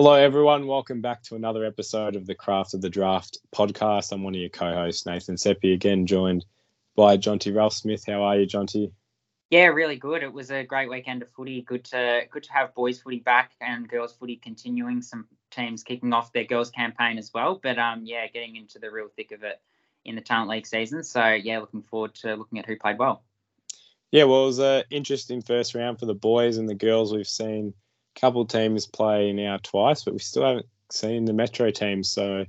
Hello, everyone. Welcome back to another episode of the Craft of the Draft podcast. I'm one of your co-hosts, Nathan Seppi, again joined by Jonty Ralph Smith. How are you, Jonty? Yeah, really good. It was a great weekend of footy. Good to good to have boys footy back and girls footy continuing. Some teams kicking off their girls campaign as well. But um, yeah, getting into the real thick of it in the talent league season. So yeah, looking forward to looking at who played well. Yeah, well, it was an interesting first round for the boys and the girls. We've seen couple teams play now twice, but we still haven't seen the Metro teams. So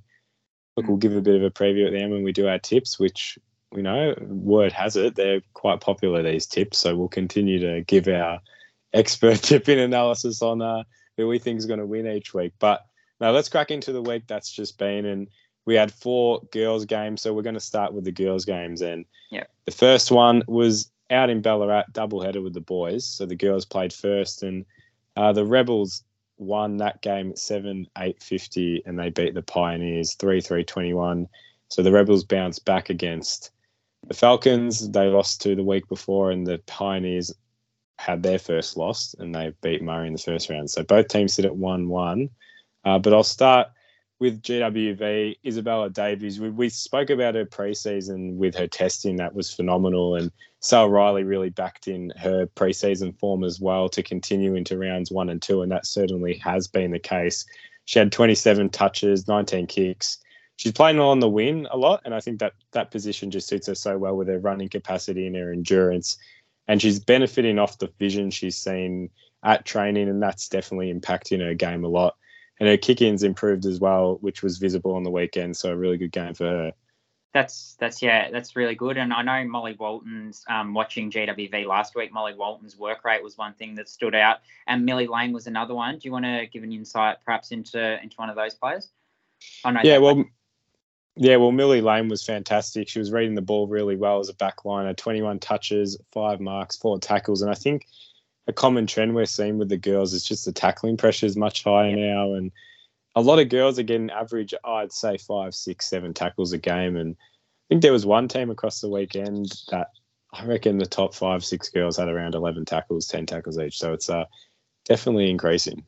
look, we'll give a bit of a preview at the end when we do our tips, which you know, word has it they're quite popular these tips. So we'll continue to give our expert tipping analysis on uh, who we think is going to win each week. But now let's crack into the week that's just been, and we had four girls games. So we're going to start with the girls games, and yeah, the first one was out in Ballarat, double header with the boys. So the girls played first, and uh, the Rebels won that game 7 8 50, and they beat the Pioneers 3 3 21. So the Rebels bounced back against the Falcons, they lost to the week before, and the Pioneers had their first loss, and they beat Murray in the first round. So both teams sit at 1 1. Uh, but I'll start with GWV, Isabella Davies. We, we spoke about her preseason with her testing. That was phenomenal. And Sal Riley really backed in her preseason form as well to continue into rounds one and two. And that certainly has been the case. She had 27 touches, 19 kicks, she's playing on the win a lot, and I think that that position just suits her so well with her running capacity and her endurance. And she's benefiting off the vision she's seen at training, and that's definitely impacting her game a lot. And her kick-ins improved as well, which was visible on the weekend. So a really good game for her. That's that's yeah, that's really good. And I know Molly Walton's um, watching GWV last week. Molly Walton's work rate was one thing that stood out, and Millie Lane was another one. Do you want to give an insight, perhaps, into into one of those players? Oh, no, yeah, well, yeah, well, Millie Lane was fantastic. She was reading the ball really well as a backliner, 21 touches, five marks, four tackles. And I think a common trend we're seeing with the girls is just the tackling pressure is much higher yeah. now. And a lot of girls are getting average, I'd say, five, six, seven tackles a game. And I think there was one team across the weekend that I reckon the top five, six girls had around 11 tackles, 10 tackles each. So it's uh, definitely increasing.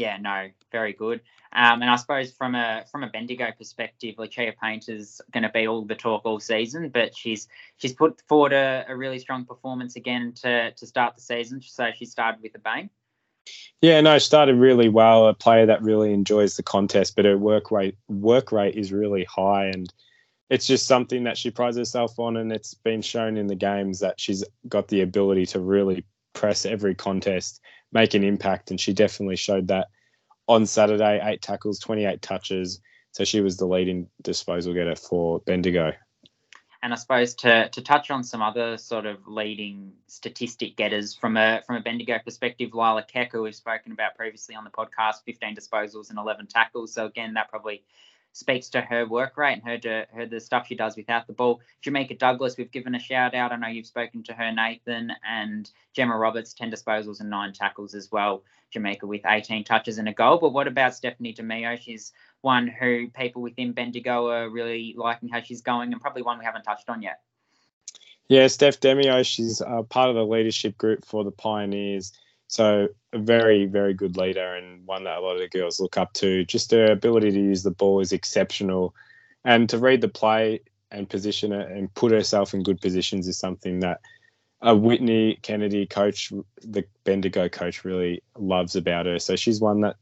Yeah, no, very good. Um, and I suppose from a from a Bendigo perspective, Lucia Painter's going to be all the talk all season, but she's she's put forward a, a, really strong performance again to to start the season. So she started with a bang. Yeah, no, started really well. A player that really enjoys the contest, but her work rate work rate is really high, and it's just something that she prides herself on. And it's been shown in the games that she's got the ability to really press every contest, make an impact, and she definitely showed that on Saturday, eight tackles, 28 touches. So she was the leading disposal getter for Bendigo. And I suppose to, to touch on some other sort of leading statistic getters from a from a Bendigo perspective, Lila Keck, who we've spoken about previously on the podcast, 15 disposals and 11 tackles. So again, that probably speaks to her work rate and her, her the stuff she does without the ball. Jamaica Douglas, we've given a shout out. I know you've spoken to her, Nathan, and Gemma Roberts, 10 disposals and nine tackles as well. Jamaica with 18 touches and a goal. But what about Stephanie DeMio? She's one who people within Bendigo are really liking how she's going and probably one we haven't touched on yet. Yeah, Steph Demio, she's uh, part of the leadership group for the Pioneers. So a very, very good leader and one that a lot of the girls look up to. Just her ability to use the ball is exceptional, and to read the play and position it and put herself in good positions is something that a Whitney Kennedy coach, the Bendigo coach, really loves about her. So she's one that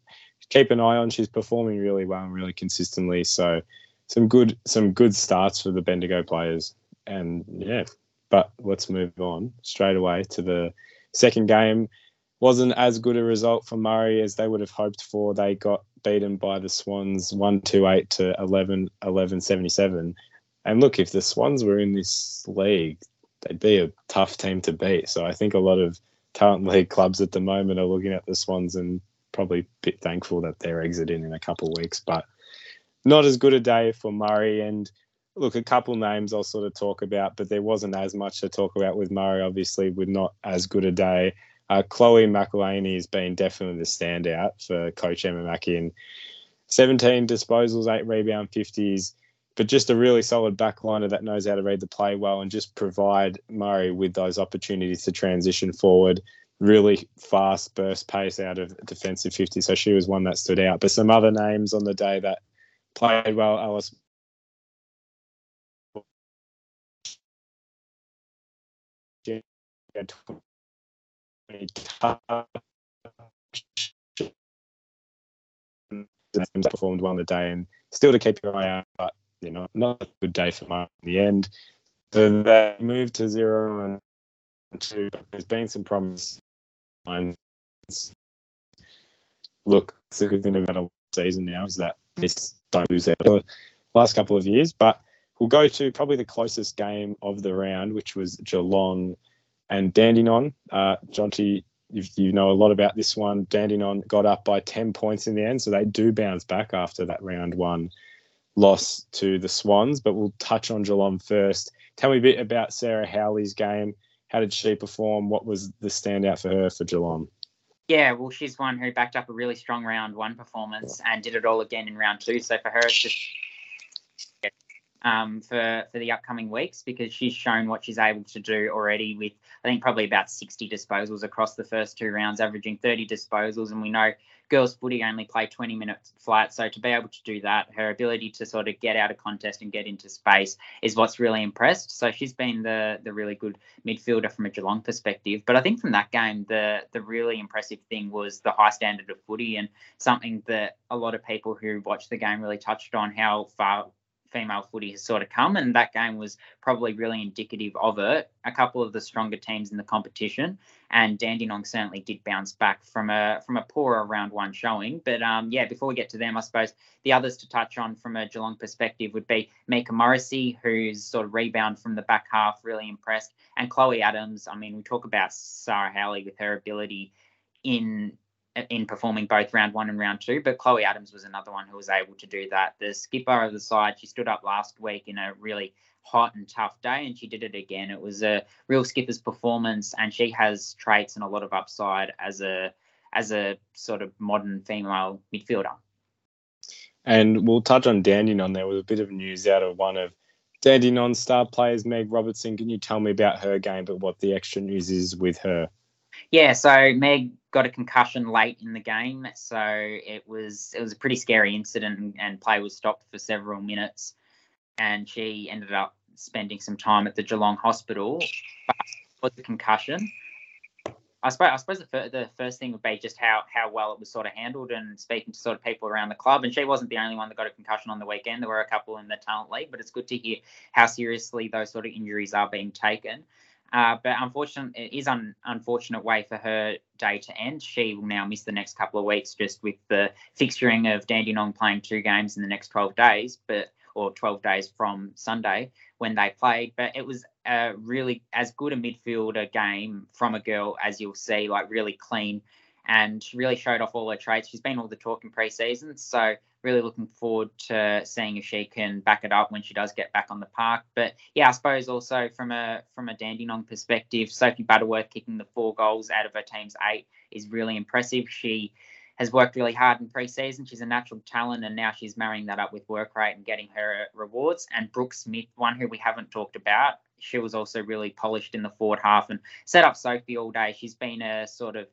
keep an eye on. She's performing really well and really consistently. So some good some good starts for the Bendigo players. And yeah, but let's move on straight away to the second game wasn't as good a result for Murray as they would have hoped for. They got beaten by the Swans 128 to 11 11 77. And look, if the Swans were in this league, they'd be a tough team to beat. So I think a lot of talent league clubs at the moment are looking at the Swans and probably a bit thankful that they're exiting in a couple of weeks. But not as good a day for Murray. And look, a couple names I'll sort of talk about, but there wasn't as much to talk about with Murray, obviously, with not as good a day. Uh, Chloe McElhaney has been definitely the standout for Coach Emma Mackey. And 17 disposals, eight rebound 50s, but just a really solid backliner that knows how to read the play well and just provide Murray with those opportunities to transition forward. really fast burst pace out of defensive 50. So she was one that stood out. But some other names on the day that played well, Alice. Performed well on the day and still to keep your eye out, but you know, not a good day for Mark in the end. So they moved to zero and two. There's been some promise look, it's a good thing about a season now is that this don't lose out the last couple of years. But we'll go to probably the closest game of the round, which was Geelong and Dandenong. Uh, Jonty, you, know a lot about this one. Dandenong got up by 10 points in the end, so they do bounce back after that round one loss to the Swans. But we'll touch on Geelong first. Tell me a bit about Sarah Howley's game. How did she perform? What was the standout for her for Geelong? Yeah, well, she's one who backed up a really strong round one performance and did it all again in round two. So for her, it's just um, for for the upcoming weeks because she's shown what she's able to do already with I think probably about 60 disposals across the first two rounds, averaging 30 disposals, and we know girls footy only play 20 minutes flat. So to be able to do that, her ability to sort of get out of contest and get into space is what's really impressed. So she's been the the really good midfielder from a Geelong perspective. But I think from that game, the the really impressive thing was the high standard of footy and something that a lot of people who watched the game really touched on how far female footy has sort of come, and that game was probably really indicative of it. A couple of the stronger teams in the competition, and Dandenong certainly did bounce back from a from a poorer round one showing. But um, yeah, before we get to them, I suppose the others to touch on from a Geelong perspective would be Mika Morrissey, who's sort of rebound from the back half, really impressed, and Chloe Adams. I mean, we talk about Sarah Howley with her ability in in performing both round one and round two. But Chloe Adams was another one who was able to do that. The skipper of the side, she stood up last week in a really hot and tough day, and she did it again. It was a real skipper's performance, and she has traits and a lot of upside as a as a sort of modern female midfielder. And we'll touch on Dandenong. There was a bit of news out of one of Dandenong star players, Meg Robertson. Can you tell me about her game, but what the extra news is with her? Yeah, so Meg got a concussion late in the game, so it was it was a pretty scary incident, and, play was stopped for several minutes, and she ended up spending some time at the Geelong hospital for the concussion. I suppose, I suppose the, fir- the first thing would be just how, how well it was sort of handled and speaking to sort of people around the club. And she wasn't the only one that got a concussion on the weekend. There were a couple in the talent league, but it's good to hear how seriously those sort of injuries are being taken. Uh, but unfortunately, it is an unfortunate way for her day to end. She will now miss the next couple of weeks just with the fixturing of Dandenong playing two games in the next 12 days, but or 12 days from Sunday when they played. But it was a really as good a midfielder game from a girl as you'll see, like really clean and really showed off all her traits. She's been all the talk in pre-season, so really looking forward to seeing if she can back it up when she does get back on the park. But yeah, I suppose also from a from a Dandenong perspective, Sophie Butterworth kicking the four goals out of her team's eight is really impressive. She has worked really hard in pre-season. She's a natural talent, and now she's marrying that up with work rate and getting her rewards. And Brooke Smith, one who we haven't talked about, she was also really polished in the forward half and set up Sophie all day. She's been a sort of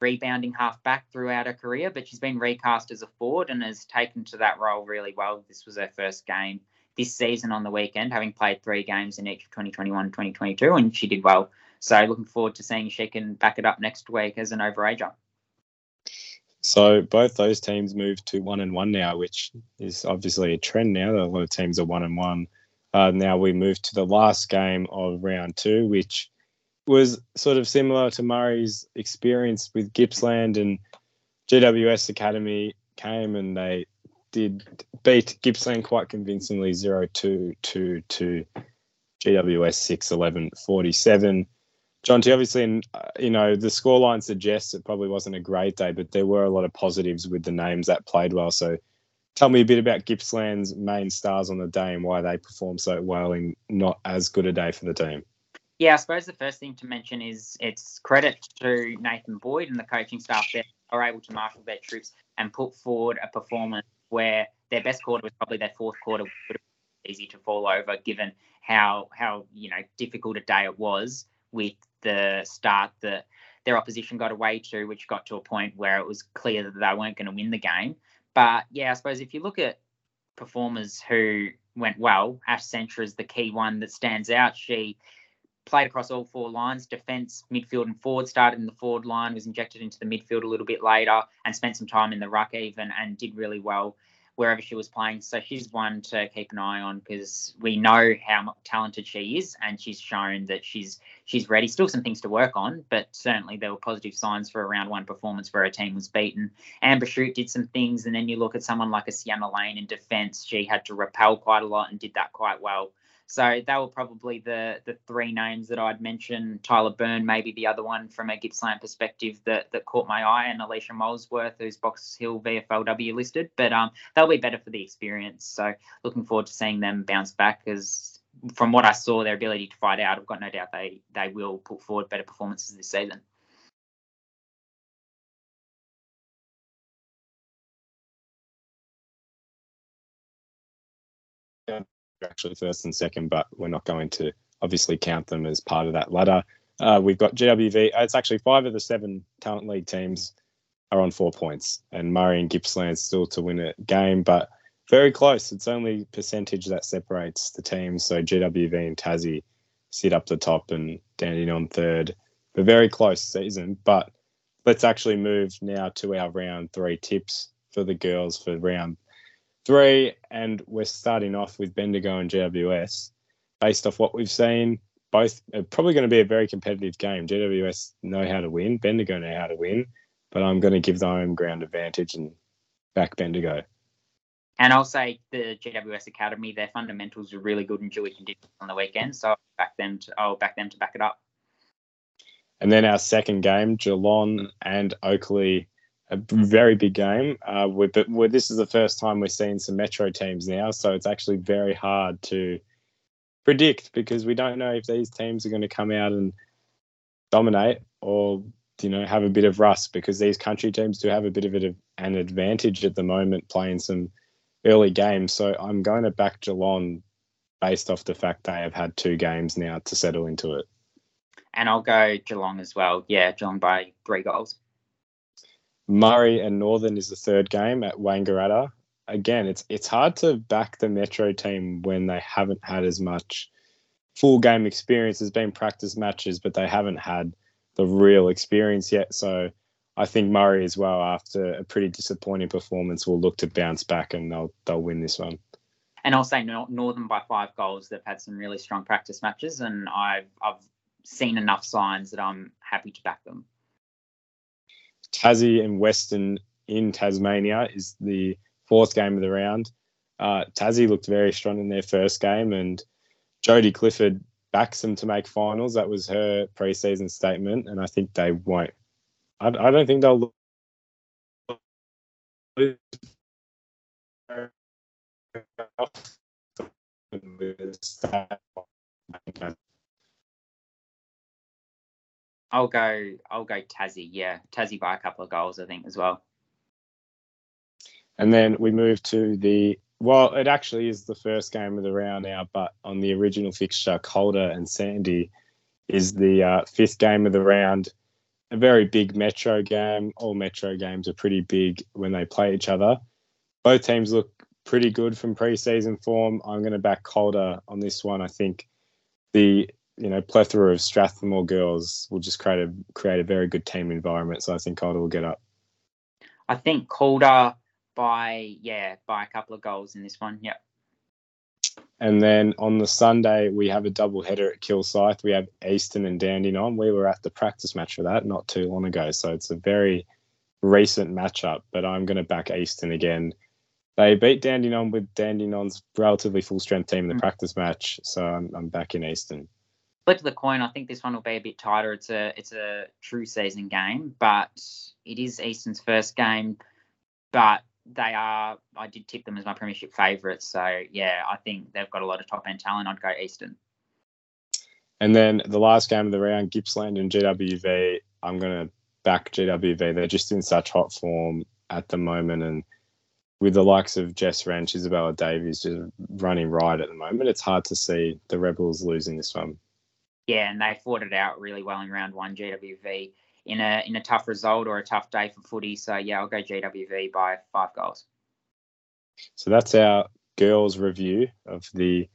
rebounding halfback throughout her career, but she's been recast as a forward and has taken to that role really well. This was her first game this season on the weekend, having played three games in each of 2021 and 2022, and she did well. So looking forward to seeing she can back it up next week as an overager. So both those teams moved to one and one now, which is obviously a trend now. That a lot of teams are one and one. Uh, now we move to the last game of round two, which was sort of similar to Murray's experience with Gippsland and GWS Academy came and they did beat Gippsland quite convincingly 0 2 2 to GWS 6 11 47. Jonty, obviously, uh, you know, the scoreline suggests it probably wasn't a great day, but there were a lot of positives with the names that played well. So tell me a bit about Gippsland's main stars on the day and why they performed so well in not as good a day for the team. Yeah, I suppose the first thing to mention is it's credit to Nathan Boyd and the coaching staff that are able to marshal their troops and put forward a performance where their best quarter was probably their fourth quarter would have been easy to fall over given how how you know difficult a day it was with the start that their opposition got away to, which got to a point where it was clear that they weren't going to win the game. But yeah, I suppose if you look at performers who went well, Ash Centra is the key one that stands out. She played across all four lines defence, midfield, and forward. Started in the forward line, was injected into the midfield a little bit later, and spent some time in the ruck even, and did really well wherever she was playing. So she's one to keep an eye on because we know how talented she is, and she's shown that she's she's ready. Still some things to work on, but certainly there were positive signs for a round one performance where her team was beaten. Amber Shute did some things, and then you look at someone like a Sienna Lane in defence. She had to repel quite a lot and did that quite well. So they were probably the the three names that I'd mention. Tyler Byrne, maybe the other one from a Gippsland perspective that that caught my eye, and Alicia Molesworth, who's Box Hill VFLW listed. But um, they'll be better for the experience. So looking forward to seeing them bounce back. As from what I saw, their ability to fight out, I've got no doubt they they will put forward better performances this season. Actually first and second, but we're not going to obviously count them as part of that ladder. Uh, we've got GWV. It's actually five of the seven talent league teams are on four points, and Murray and Gippsland still to win a game, but very close. It's only percentage that separates the teams. So GWV and Tassie sit up the top, and Dandenong third. A very close season, but let's actually move now to our round three tips for the girls for round three, and we're starting off with Bendigo and GWS. Based off what we've seen, both are probably going to be a very competitive game. GWS know how to win, Bendigo know how to win, but I'm going to give the home ground advantage and back Bendigo. And I'll say the GWS Academy, their fundamentals are really good in dewy conditions on the weekend, so I'll back them to I'll back them to back it up. And then our second game, Geelong and Oakleigh a very big game. Uh, we're, but this is the first time we're seeing some Metro teams now, so it's actually very hard to predict because we don't know if these teams are going to come out and dominate or you know have a bit of rust because these country teams do have a bit of an advantage at the moment playing some early games. So I'm going to back Geelong based off the fact they have had two games now to settle into it. And I'll go Geelong as well. Yeah, Geelong by three goals. Murray and Northern is the third game at Wangaratta. Again, it's it's hard to back the Metro team when they haven't had as much full game experience. There's been practice matches, but they haven't had the real experience yet. So I think Murray as well, after a pretty disappointing performance, will look to bounce back and they'll they'll win this one. And I'll say Northern by five goals. They've had some really strong practice matches, and I've I've seen enough signs that I'm happy to back them. Tassie and Western in Tasmania is the fourth game of the round. Uh, Tassie looked very strong in their first game, and Jodie Clifford backs them to make finals. That was her preseason statement, and I think they won't. I, I don't think they'll. I'll go. I'll go Tassie. Yeah, Tassie by a couple of goals, I think, as well. And then we move to the. Well, it actually is the first game of the round now, but on the original fixture, Calder and Sandy is the uh, fifth game of the round. A very big Metro game. All Metro games are pretty big when they play each other. Both teams look pretty good from preseason form. I'm going to back Calder on this one. I think the you know plethora of Strathmore girls will just create a create a very good team environment. So I think Calder will get up. I think Calder by yeah by a couple of goals in this one. Yep. And then on the Sunday we have a double header at Kilsyth. We have Eastern and Dandenong. We were at the practice match for that not too long ago, so it's a very recent matchup. But I'm going to back Eastern again. They beat Dandenong with Dandenong's relatively full strength team in the mm. practice match, so I'm, I'm back in Eastern flip of the coin, I think this one will be a bit tighter. It's a it's a true season game, but it is Eastern's first game. But they are I did tip them as my premiership favourites. So yeah, I think they've got a lot of top end talent. I'd go Eastern. And then the last game of the round, Gippsland and GWV. I'm gonna back GWV. They're just in such hot form at the moment, and with the likes of Jess Wrench, Isabella Davies just running right at the moment, it's hard to see the Rebels losing this one. Yeah, and they fought it out really well in round one. GWV in a in a tough result or a tough day for footy. So yeah, I'll go GWV by five goals. So that's our girls review of the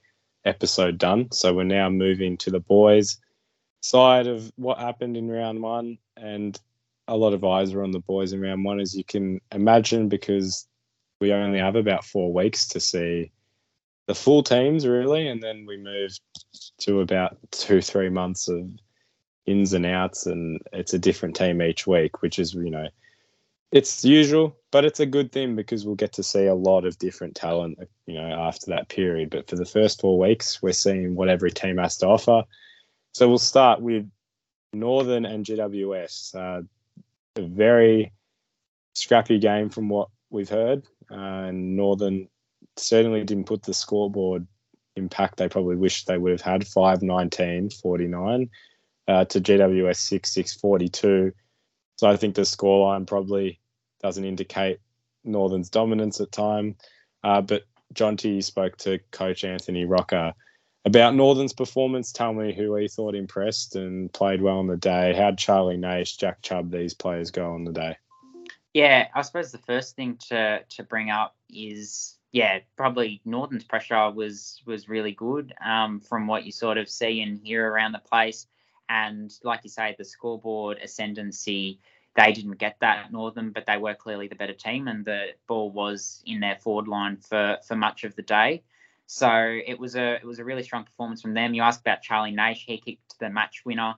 episode done. So we're now moving to the boys side of what happened in round one, and a lot of eyes are on the boys in round one, as you can imagine, because we only have about four weeks to see the full teams really, and then we move to about two three months of ins and outs, and it's a different team each week, which is you know it's usual, but it's a good thing because we'll get to see a lot of different talent, you know, after that period. But for the first four weeks, we're seeing what every team has to offer. So we'll start with Northern and GWS. Uh, a very scrappy game from what we've heard. Uh, and Northern certainly didn't put the scoreboard impact they probably wish they would have had 5 19 49 uh, to GWS 6 6 42. So I think the scoreline probably doesn't indicate Northern's dominance at time. Uh, but Jonty spoke to coach Anthony Rocca about Northern's performance. Tell me who he thought impressed and played well on the day. How'd Charlie Naish, Jack Chubb, these players go on the day? Yeah, I suppose the first thing to to bring up is yeah, probably Northern's pressure was was really good um, from what you sort of see and hear around the place. And like you say, the scoreboard ascendancy, they didn't get that at Northern, but they were clearly the better team, and the ball was in their forward line for for much of the day. So it was a it was a really strong performance from them. You asked about Charlie Naish, he kicked the match winner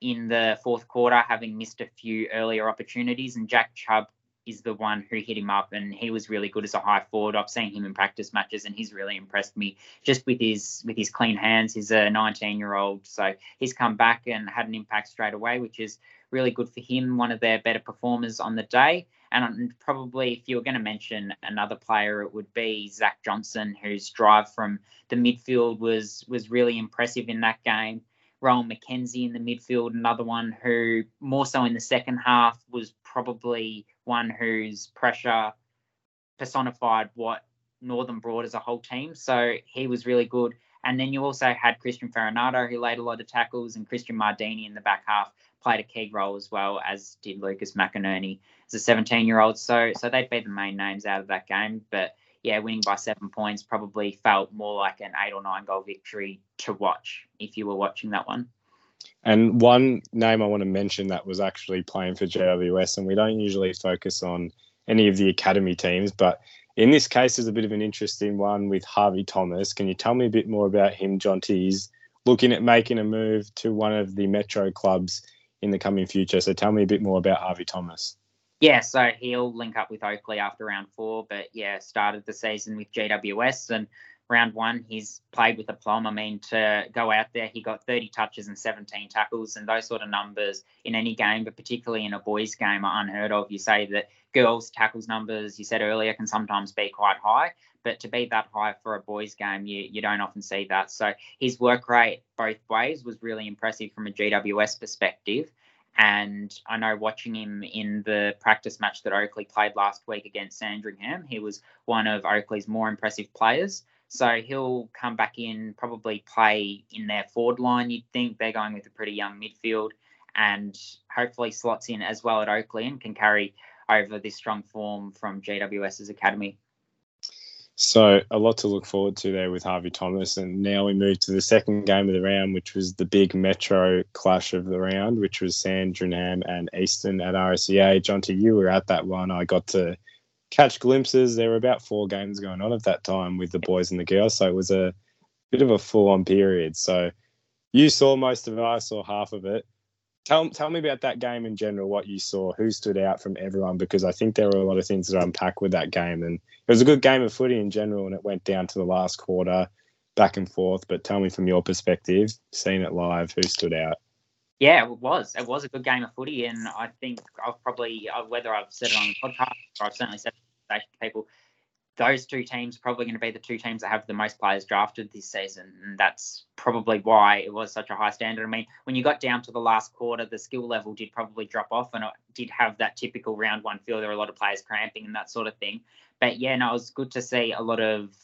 in the fourth quarter, having missed a few earlier opportunities, and Jack Chubb is the one who hit him up, and he was really good as a high forward. I've seen him in practice matches, and he's really impressed me just with his with his clean hands. He's a 19 year old, so he's come back and had an impact straight away, which is really good for him. One of their better performers on the day, and um, probably if you were going to mention another player, it would be Zach Johnson, whose drive from the midfield was was really impressive in that game. Rowan McKenzie in the midfield, another one who more so in the second half was probably one whose pressure personified what Northern brought as a whole team. So he was really good. And then you also had Christian Farinado, who laid a lot of tackles, and Christian Mardini in the back half played a key role as well, as did Lucas McInerney as a 17 year old. So so they'd be the main names out of that game. But yeah, winning by seven points probably felt more like an eight or nine goal victory to watch if you were watching that one. And one name I want to mention that was actually playing for GWS, and we don't usually focus on any of the academy teams, but in this case, is a bit of an interesting one with Harvey Thomas. Can you tell me a bit more about him, John looking at making a move to one of the Metro clubs in the coming future? So tell me a bit more about Harvey Thomas. Yeah, so he'll link up with Oakleigh after round four, but yeah, started the season with GWS and round one, he's played with aplomb. I mean, to go out there, he got 30 touches and 17 tackles, and those sort of numbers in any game, but particularly in a boys' game, are unheard of. You say that girls' tackles numbers, you said earlier, can sometimes be quite high, but to be that high for a boys' game, you, you don't often see that. So his work rate both ways was really impressive from a GWS perspective. And I know watching him in the practice match that Oakleigh played last week against Sandringham, he was one of Oakleigh's more impressive players. So he'll come back in, probably play in their forward line. You'd think they're going with a pretty young midfield, and hopefully slots in as well at Oakleigh and can carry over this strong form from GWS's academy. So a lot to look forward to there with Harvey Thomas, and now we move to the second game of the round, which was the big Metro clash of the round, which was Sandringham and Eastern at RSEA. Jonty, you were at that one. I got to catch glimpses. There were about four games going on at that time with the boys and the girls, so it was a bit of a full-on period. So you saw most of it. I saw half of it. Tell tell me about that game in general. What you saw, who stood out from everyone, because I think there were a lot of things to unpack with that game, and it was a good game of footy in general, and it went down to the last quarter, back and forth. But tell me from your perspective, seeing it live, who stood out? Yeah, it was. It was a good game of footy, and I think I've probably uh, whether I've said it on the podcast or I've certainly said it to people. Those two teams are probably going to be the two teams that have the most players drafted this season, and that's probably why it was such a high standard. I mean, when you got down to the last quarter, the skill level did probably drop off, and it did have that typical round one feel. There were a lot of players cramping and that sort of thing. But yeah, no, it was good to see a lot of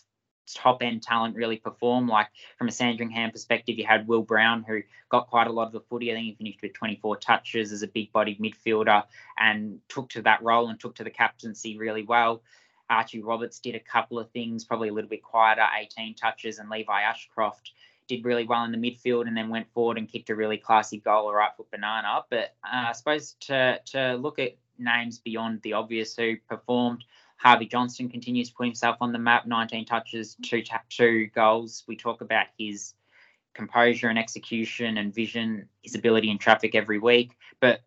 top end talent really perform. Like from a Sandringham perspective, you had Will Brown, who got quite a lot of the footy. I think he finished with 24 touches as a big bodied midfielder and took to that role and took to the captaincy really well. Archie Roberts did a couple of things, probably a little bit quieter, 18 touches, and Levi Ashcroft did really well in the midfield and then went forward and kicked a really classy goal, a right foot banana. But uh, I suppose to to look at names beyond the obvious who performed, Harvey Johnston continues to put himself on the map. 19 touches, two two goals. We talk about his composure and execution and vision, his ability in traffic every week. But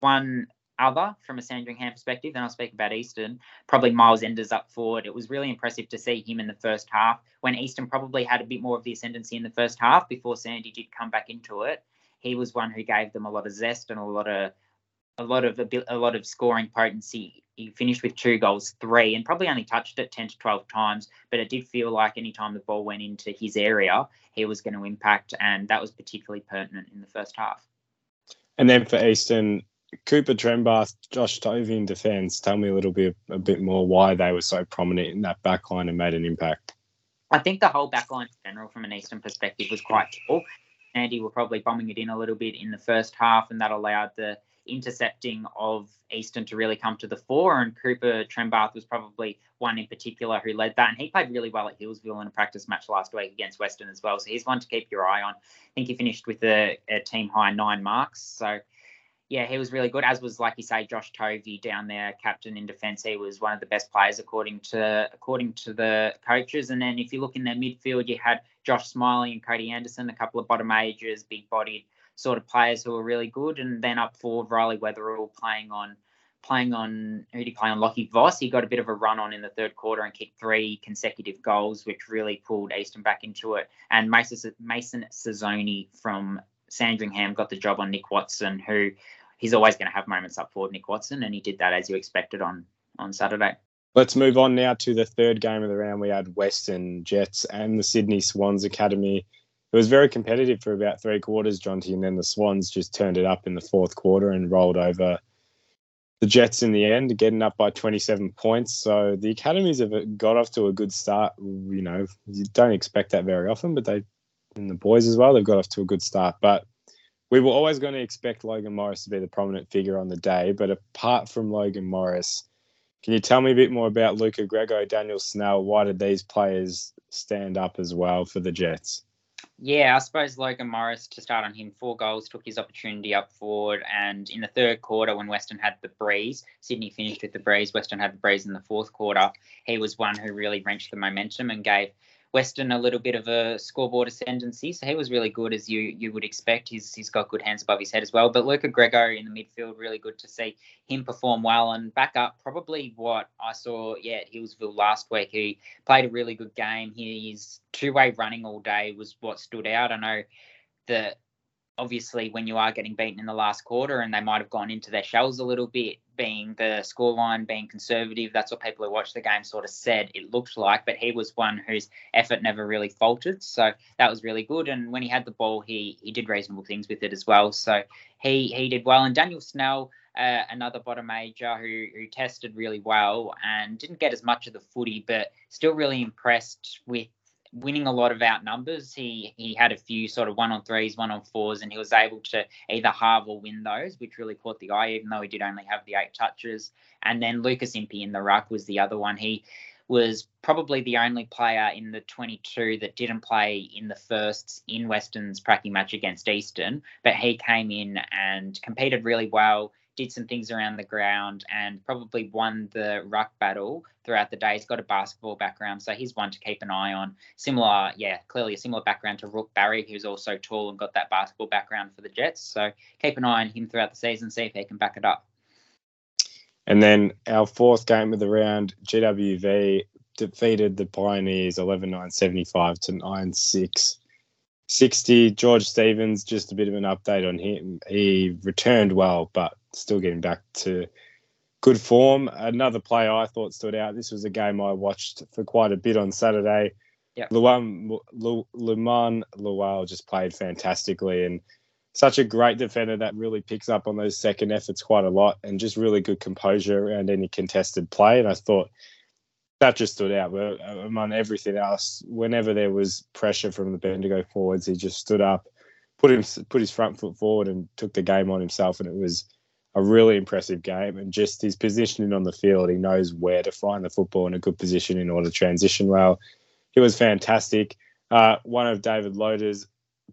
one other from a Sandringham perspective, then I'll speak about Eastern. Probably Miles Enders up forward. It was really impressive to see him in the first half when Eastern probably had a bit more of the ascendancy in the first half before Sandy did come back into it. He was one who gave them a lot of zest and a lot of a lot of a, lot of scoring potency. He finished with two goals, three, and probably only touched it 10 to 12 times. But it did feel like any time the ball went into his area, he was going to impact, and that was particularly pertinent in the first half. And then for Eastern, Cooper Trembath, Josh Tovey in defence. Tell me a little bit a bit more why they were so prominent in that backline and made an impact. I think the whole backline in general, from an Eastern perspective, was quite tall. Andy were probably bombing it in a little bit in the first half, and that allowed the intercepting of Eastern to really come to the fore. And Cooper Trembath was probably one in particular who led that. And he played really well at Healesville in a practice match last week against Western as well. So he's one to keep your eye on. I think he finished with a, a team high nine marks. So yeah, he was really good. As was like you say, Josh Tovey down there, captain in defence. He was one of the best players according to according to the coaches. And then if you look in their midfield, you had Josh Smillie and Cody Anderson, a couple of bottom ages, big bodied sort of players who were really good. And then up forward, Riley Weatherall playing on playing on who did he play on Lockie Voss. He got a bit of a run on in the third quarter and kicked three consecutive goals, which really pulled Eastern back into it. And Mason Mason Sazzoni from Sandringham got the job on Nick Watson, who he's always going to have moments up forward, Nick Watson, and he did that as you expected on on Saturday. Let's move on now to the third game of the round. We had Western Jets and the Sydney Swans Academy. It was very competitive for about three quarters, Jonty, and then the Swans just turned it up in the fourth quarter and rolled over the Jets in the end, getting up by 27 points. So the academies have uh, got off to a good start. You know, you don't expect that very often, but they, and the boys as well, they've got off to a good start. But we were always going to expect Logan Morris to be the prominent figure on the day. But apart from Logan Morris, can you tell me a bit more about Luca Grego, Daniel Snell? Why did these players stand up as well for the Jets? Yeah, I suppose Logan Morris, to start on him, four goals, took his opportunity up forward. And in the third quarter, when Western had the breeze, Sydney finished with the breeze, Western had the breeze in the fourth quarter. He was one who really wrenched the momentum and gave Western a little bit of a scoreboard ascendancy, so he was really good as you you would expect. He's he's got good hands above his head as well. But Luca Grego in the midfield, really good to see him perform well and back up. Probably what I saw, yeah, at Healesville last week. He played a really good game. His two way running all day was what stood out. I know that obviously when you are getting beaten in the last quarter and they might have gone into their shells a little bit, being the scoreline being conservative, that's what people who watched the game sort of said it looked like. But he was one whose effort never really faltered, so that was really good. And when he had the ball, he he did reasonable things with it as well. So he he did well. And Daniel Snell. Uh, another bottom major who, who tested really well and didn't get as much of the footy, but still really impressed with winning a lot of out numbers. He he had a few sort of one on threes, one on fours, and he was able to either halve or win those, which really caught the eye, even though he did only have the eight touches. And then Lucas Impey in the ruck was the other one. He was probably the only player in the 22 that didn't play in the firsts in Western's pracky match against Eastern, but he came in and competed really well did some things around the ground and probably won the ruck battle throughout the day. He's got a basketball background, so he's one to keep an eye on. Similar, yeah, clearly a similar background to Rook Barry, who's also tall and got that basketball background for the Jets. So keep an eye on him throughout the season, see if he can back it up. And then our fourth game of the round, GWV defeated the Pioneers 11 9 75 to 9 6. 60. George Stevens, just a bit of an update on him. He returned well, but still getting back to good form. Another player I thought stood out. This was a game I watched for quite a bit on Saturday. Yeah. Luan Luman Lual just played fantastically and such a great defender that really picks up on those second efforts quite a lot and just really good composure around any contested play. And I thought that just stood out. But among everything else, whenever there was pressure from the Bendigo forwards, he just stood up, put him put his front foot forward, and took the game on himself. And it was a really impressive game. And just his positioning on the field, he knows where to find the football in a good position in order to transition well. He was fantastic. Uh, one of David Loader's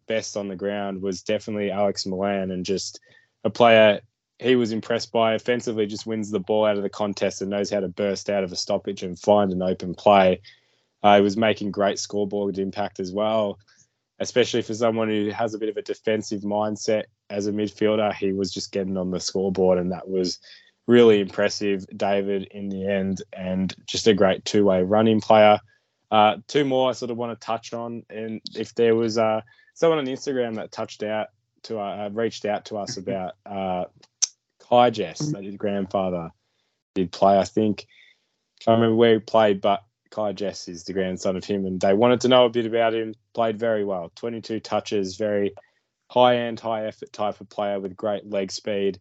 best on the ground was definitely Alex Milan, and just a player he was impressed by offensively just wins the ball out of the contest and knows how to burst out of a stoppage and find an open play. Uh, he was making great scoreboard impact as well, especially for someone who has a bit of a defensive mindset as a midfielder. He was just getting on the scoreboard, and that was really impressive, David, in the end, and just a great two way running player. Uh, two more I sort of want to touch on, and if there was uh, someone on Instagram that touched out to uh, reached out to us about uh, Kai Jess, that his grandfather did play. I think I can't remember where he played, but Kai Jess is the grandson of him, and they wanted to know a bit about him. Played very well, 22 touches, very high end, high effort type of player with great leg speed.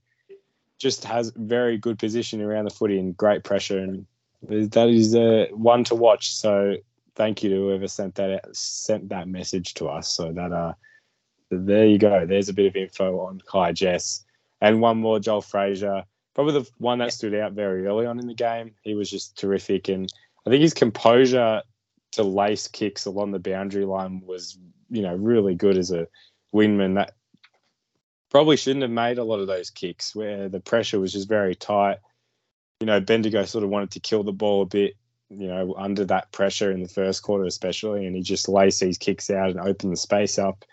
Just has very good position around the footy and great pressure, and that is uh, one to watch. So thank you to whoever sent that sent that message to us. So that uh, there you go. There's a bit of info on Kai Jess. And one more, Joel Freijah, probably the one that stood out very early on in the game. He was just terrific, and I think his composure to lace kicks along the boundary line was, you know, really good as a wingman. That probably shouldn't have made a lot of those kicks where the pressure was just very tight. You know, Bendigo sort of wanted to kill the ball a bit, you know, under that pressure in the first quarter, especially, and he just laced these kicks out and opened the space up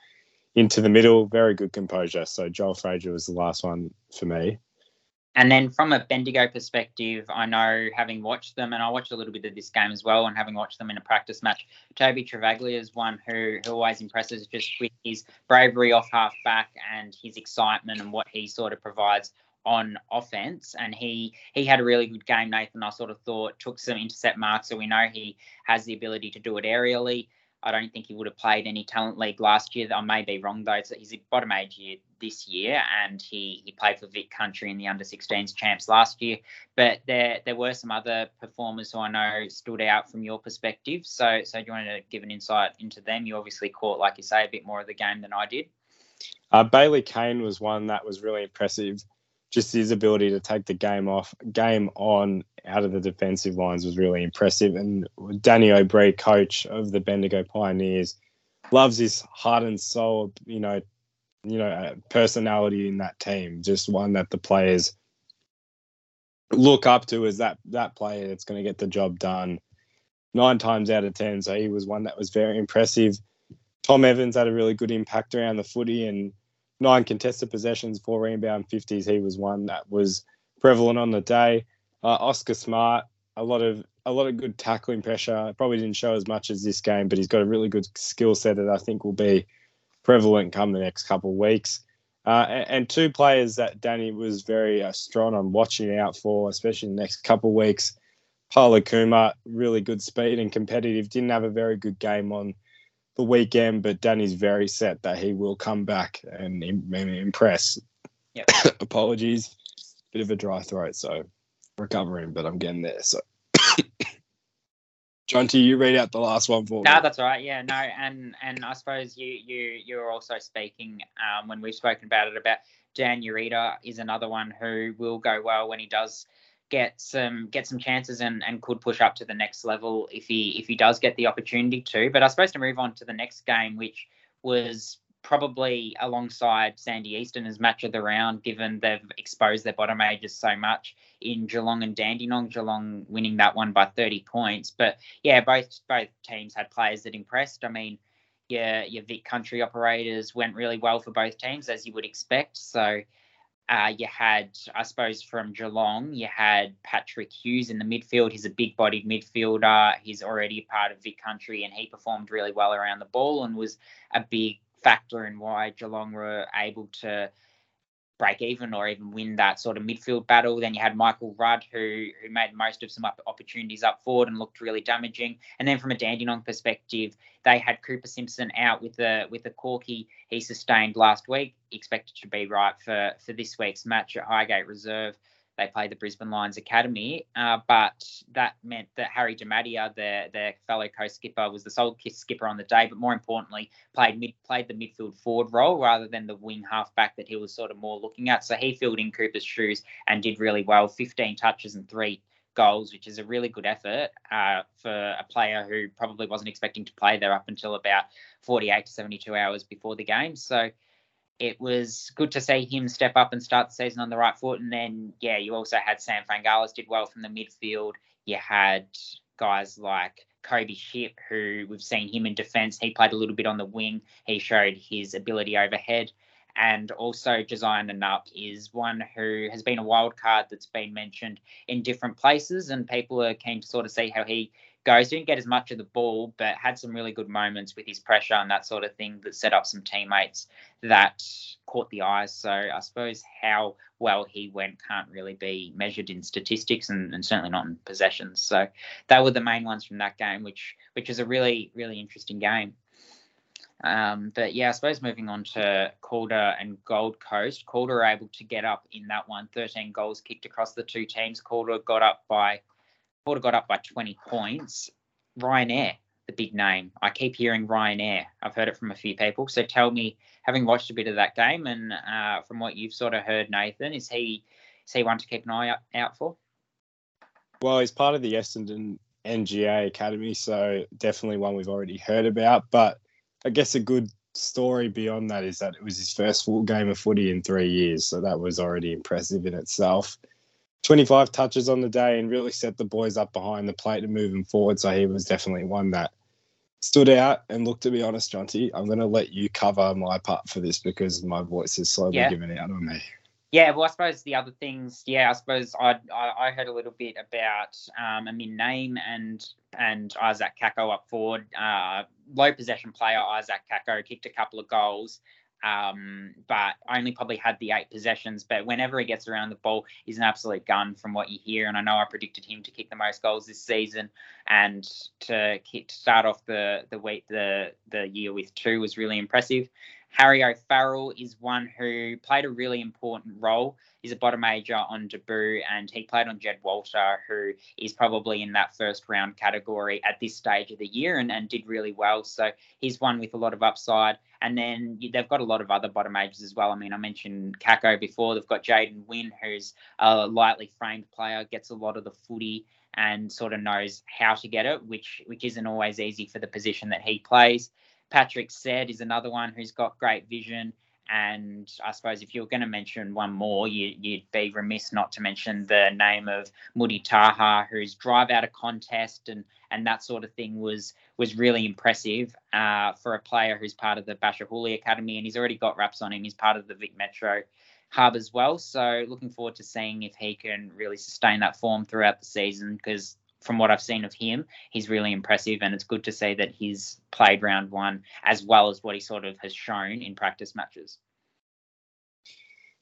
into the middle. Very good composure. So Joel Freijah was the last one for me. And then from a Bendigo perspective, I know having watched them, and I watched a little bit of this game as well, and having watched them in a practice match, Toby Travaglia is one who, who always impresses just with his bravery off half back and his excitement and what he sort of provides on offense. And he he had a really good game, Nathan. I sort of thought took some intercept marks, so we know he has the ability to do it aerially. I don't think he would have played any talent league last year. I may be wrong though. so He's a bottom age year this year, and he he played for Vic Country in the under 16s champs last year. But there there were some other performers who I know stood out from your perspective. So so do you want to give an insight into them? You obviously caught, like you say, a bit more of the game than I did. Uh, Bailey Kane was one that was really impressive just his ability to take the game off, game on out of the defensive lines was really impressive. And Danny O'Brien, coach of the Bendigo Pioneers, loves his heart and soul. You know, you know, personality in that team. Just one that the players look up to as that that player that's going to get the job done nine times out of ten. So he was one that was very impressive. Tom Evans had a really good impact around the footy and nine contested possessions, four rebound 50s. He was one that was prevalent on the day. Uh, Oscar Smart, a lot of a lot of good tackling pressure. Probably didn't show as much as this game, but he's got a really good skill set that I think will be prevalent come the next couple of weeks. Uh, and, and, two players that Danny was very uh, strong on watching out for, especially in the next couple of weeks. Paulo Kuma, really good speed and competitive. Didn't have a very good game on the weekend, but Danny's very set that he will come back and impress. Yep. Apologies, bit of a dry throat, so recovering, but I'm getting there. So, John, you read out the last one for me. No, that's all right. Yeah, no, and and I suppose you you you're also speaking um, when we've spoken about it about Dan Ureta is another one who will go well when he does get some get some chances and, and could push up to the next level if he if he does get the opportunity to. But I suppose to move on to the next game, which was probably alongside Sandy Eastern as match of the round, given they've exposed their bottom ages so much in Geelong and Dandenong. Geelong winning that one by 30 points. But yeah, both both teams had players that impressed. I mean, yeah, your Vic Country operators went really well for both teams, as you would expect. So uh, you had, I suppose, from Geelong, you had Patrick Hughes in the midfield. He's a big bodied midfielder. He's already part of Vic Country and he performed really well around the ball and was a big factor in why Geelong were able to break even or even win that sort of midfield battle. Then you had Michael Rudd, who who made most of some opportunities up forward and looked really damaging. And then from a Dandenong perspective, they had Cooper Simpson out with the with the corky he sustained last week, expected to be right for for this week's match at Highgate Reserve. They played the Brisbane Lions Academy. Uh, but that meant that Harry DeMattia, their their fellow co-skipper, was the sole skipper on the day. But more importantly, played mid played the midfield forward role rather than the wing halfback that he was sort of more looking at. So he filled in Cooper's shoes and did really well. 15 touches and three goals, which is a really good effort uh, for a player who probably wasn't expecting to play there up until about 48 to 72 hours before the game. So it was good to see him step up and start the season on the right foot. And then, yeah, you also had Sam Fangalas did well from the midfield. You had guys like Kobe Shipp, who we've seen him in defence. He played a little bit on the wing. He showed his ability overhead. And also, Josiah Nanuk is one who has been a wild card that's been mentioned in different places, and people are keen to sort of see how he goes. Didn't get as much of the ball, but had some really good moments with his pressure and that sort of thing that set up some teammates that caught the eyes. So I suppose how well he went can't really be measured in statistics and, and certainly not in possessions. So they were the main ones from that game, which which is a really really interesting game. Um, but yeah, I suppose moving on to Calder and Gold Coast, Calder able to get up in that one. 13 goals kicked across the two teams. Calder got up by Calder got up by 20 points. Ryanair, the big name. I keep hearing Ryanair. I've heard it from a few people. So tell me, having watched a bit of that game and uh, from what you've sort of heard, Nathan, is he is he one to keep an eye out for? Well, he's part of the Essendon NGA Academy, so definitely one we've already heard about. But I guess a good story beyond that is that it was his first full game of footy in three years, so that was already impressive in itself. 25 touches on the day and really set the boys up behind the plate and moving forward. So he was definitely one that stood out. And look, to be honest, Jonty, I'm going to let you cover my part for this because my voice is slowly yeah. giving out on me. Yeah, well, I suppose the other things, yeah, I suppose I I, I heard a little bit about um, Amin Naem and and Isaac Kako up forward. Uh, low possession player Isaac Kako kicked a couple of goals, um, but only probably had the eight possessions. But whenever he gets around the ball, he's an absolute gun from what you hear. And I know I predicted him to kick the most goals this season, and to, kick, to start off the the week the the year with two was really impressive. Harry O'Farrell is one who played a really important role. He's a bottom major on debut, and he played on Jed Walter, who is probably in that first round category at this stage of the year and, and did really well. So he's one with a lot of upside. And then they've got a lot of other bottom majors as well. I mean, I mentioned Kako before. They've got Jaden Wynn, who's a lightly framed player, gets a lot of the footy and sort of knows how to get it, which which isn't always easy for the position that he plays. Patrick Said is another one who's got great vision. And I suppose if you're going to mention one more, you, would be remiss not to mention the name of Moody Taha, whose drive out of contest and and that sort of thing was was really impressive uh, for a player who's part of the Bachar Houli Academy, and he's already got wraps on him. He's part of the Vic Metro hub as well. So looking forward to seeing if he can really sustain that form throughout the season because from what I've seen of him, he's really impressive, and it's good to see that he's played round one as well as what he sort of has shown in practice matches.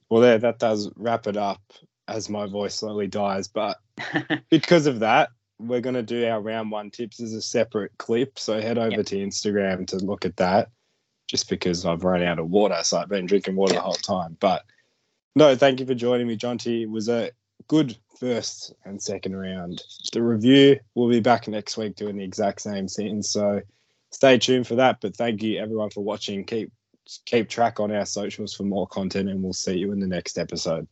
Well, there, that does wrap it up as my voice slowly dies. But because of that, we're going to do our round one tips as a separate clip. So head over yep. to Instagram to look at that, just because I've run out of water. So I've been drinking water yep. the whole time. But no, thank you for joining me, Jonty. It was a good first and second round. The review will be back next week doing the exact same thing. So stay tuned for that. But thank you everyone for watching. Keep keep track on our socials for more content and we'll see you in the next episode.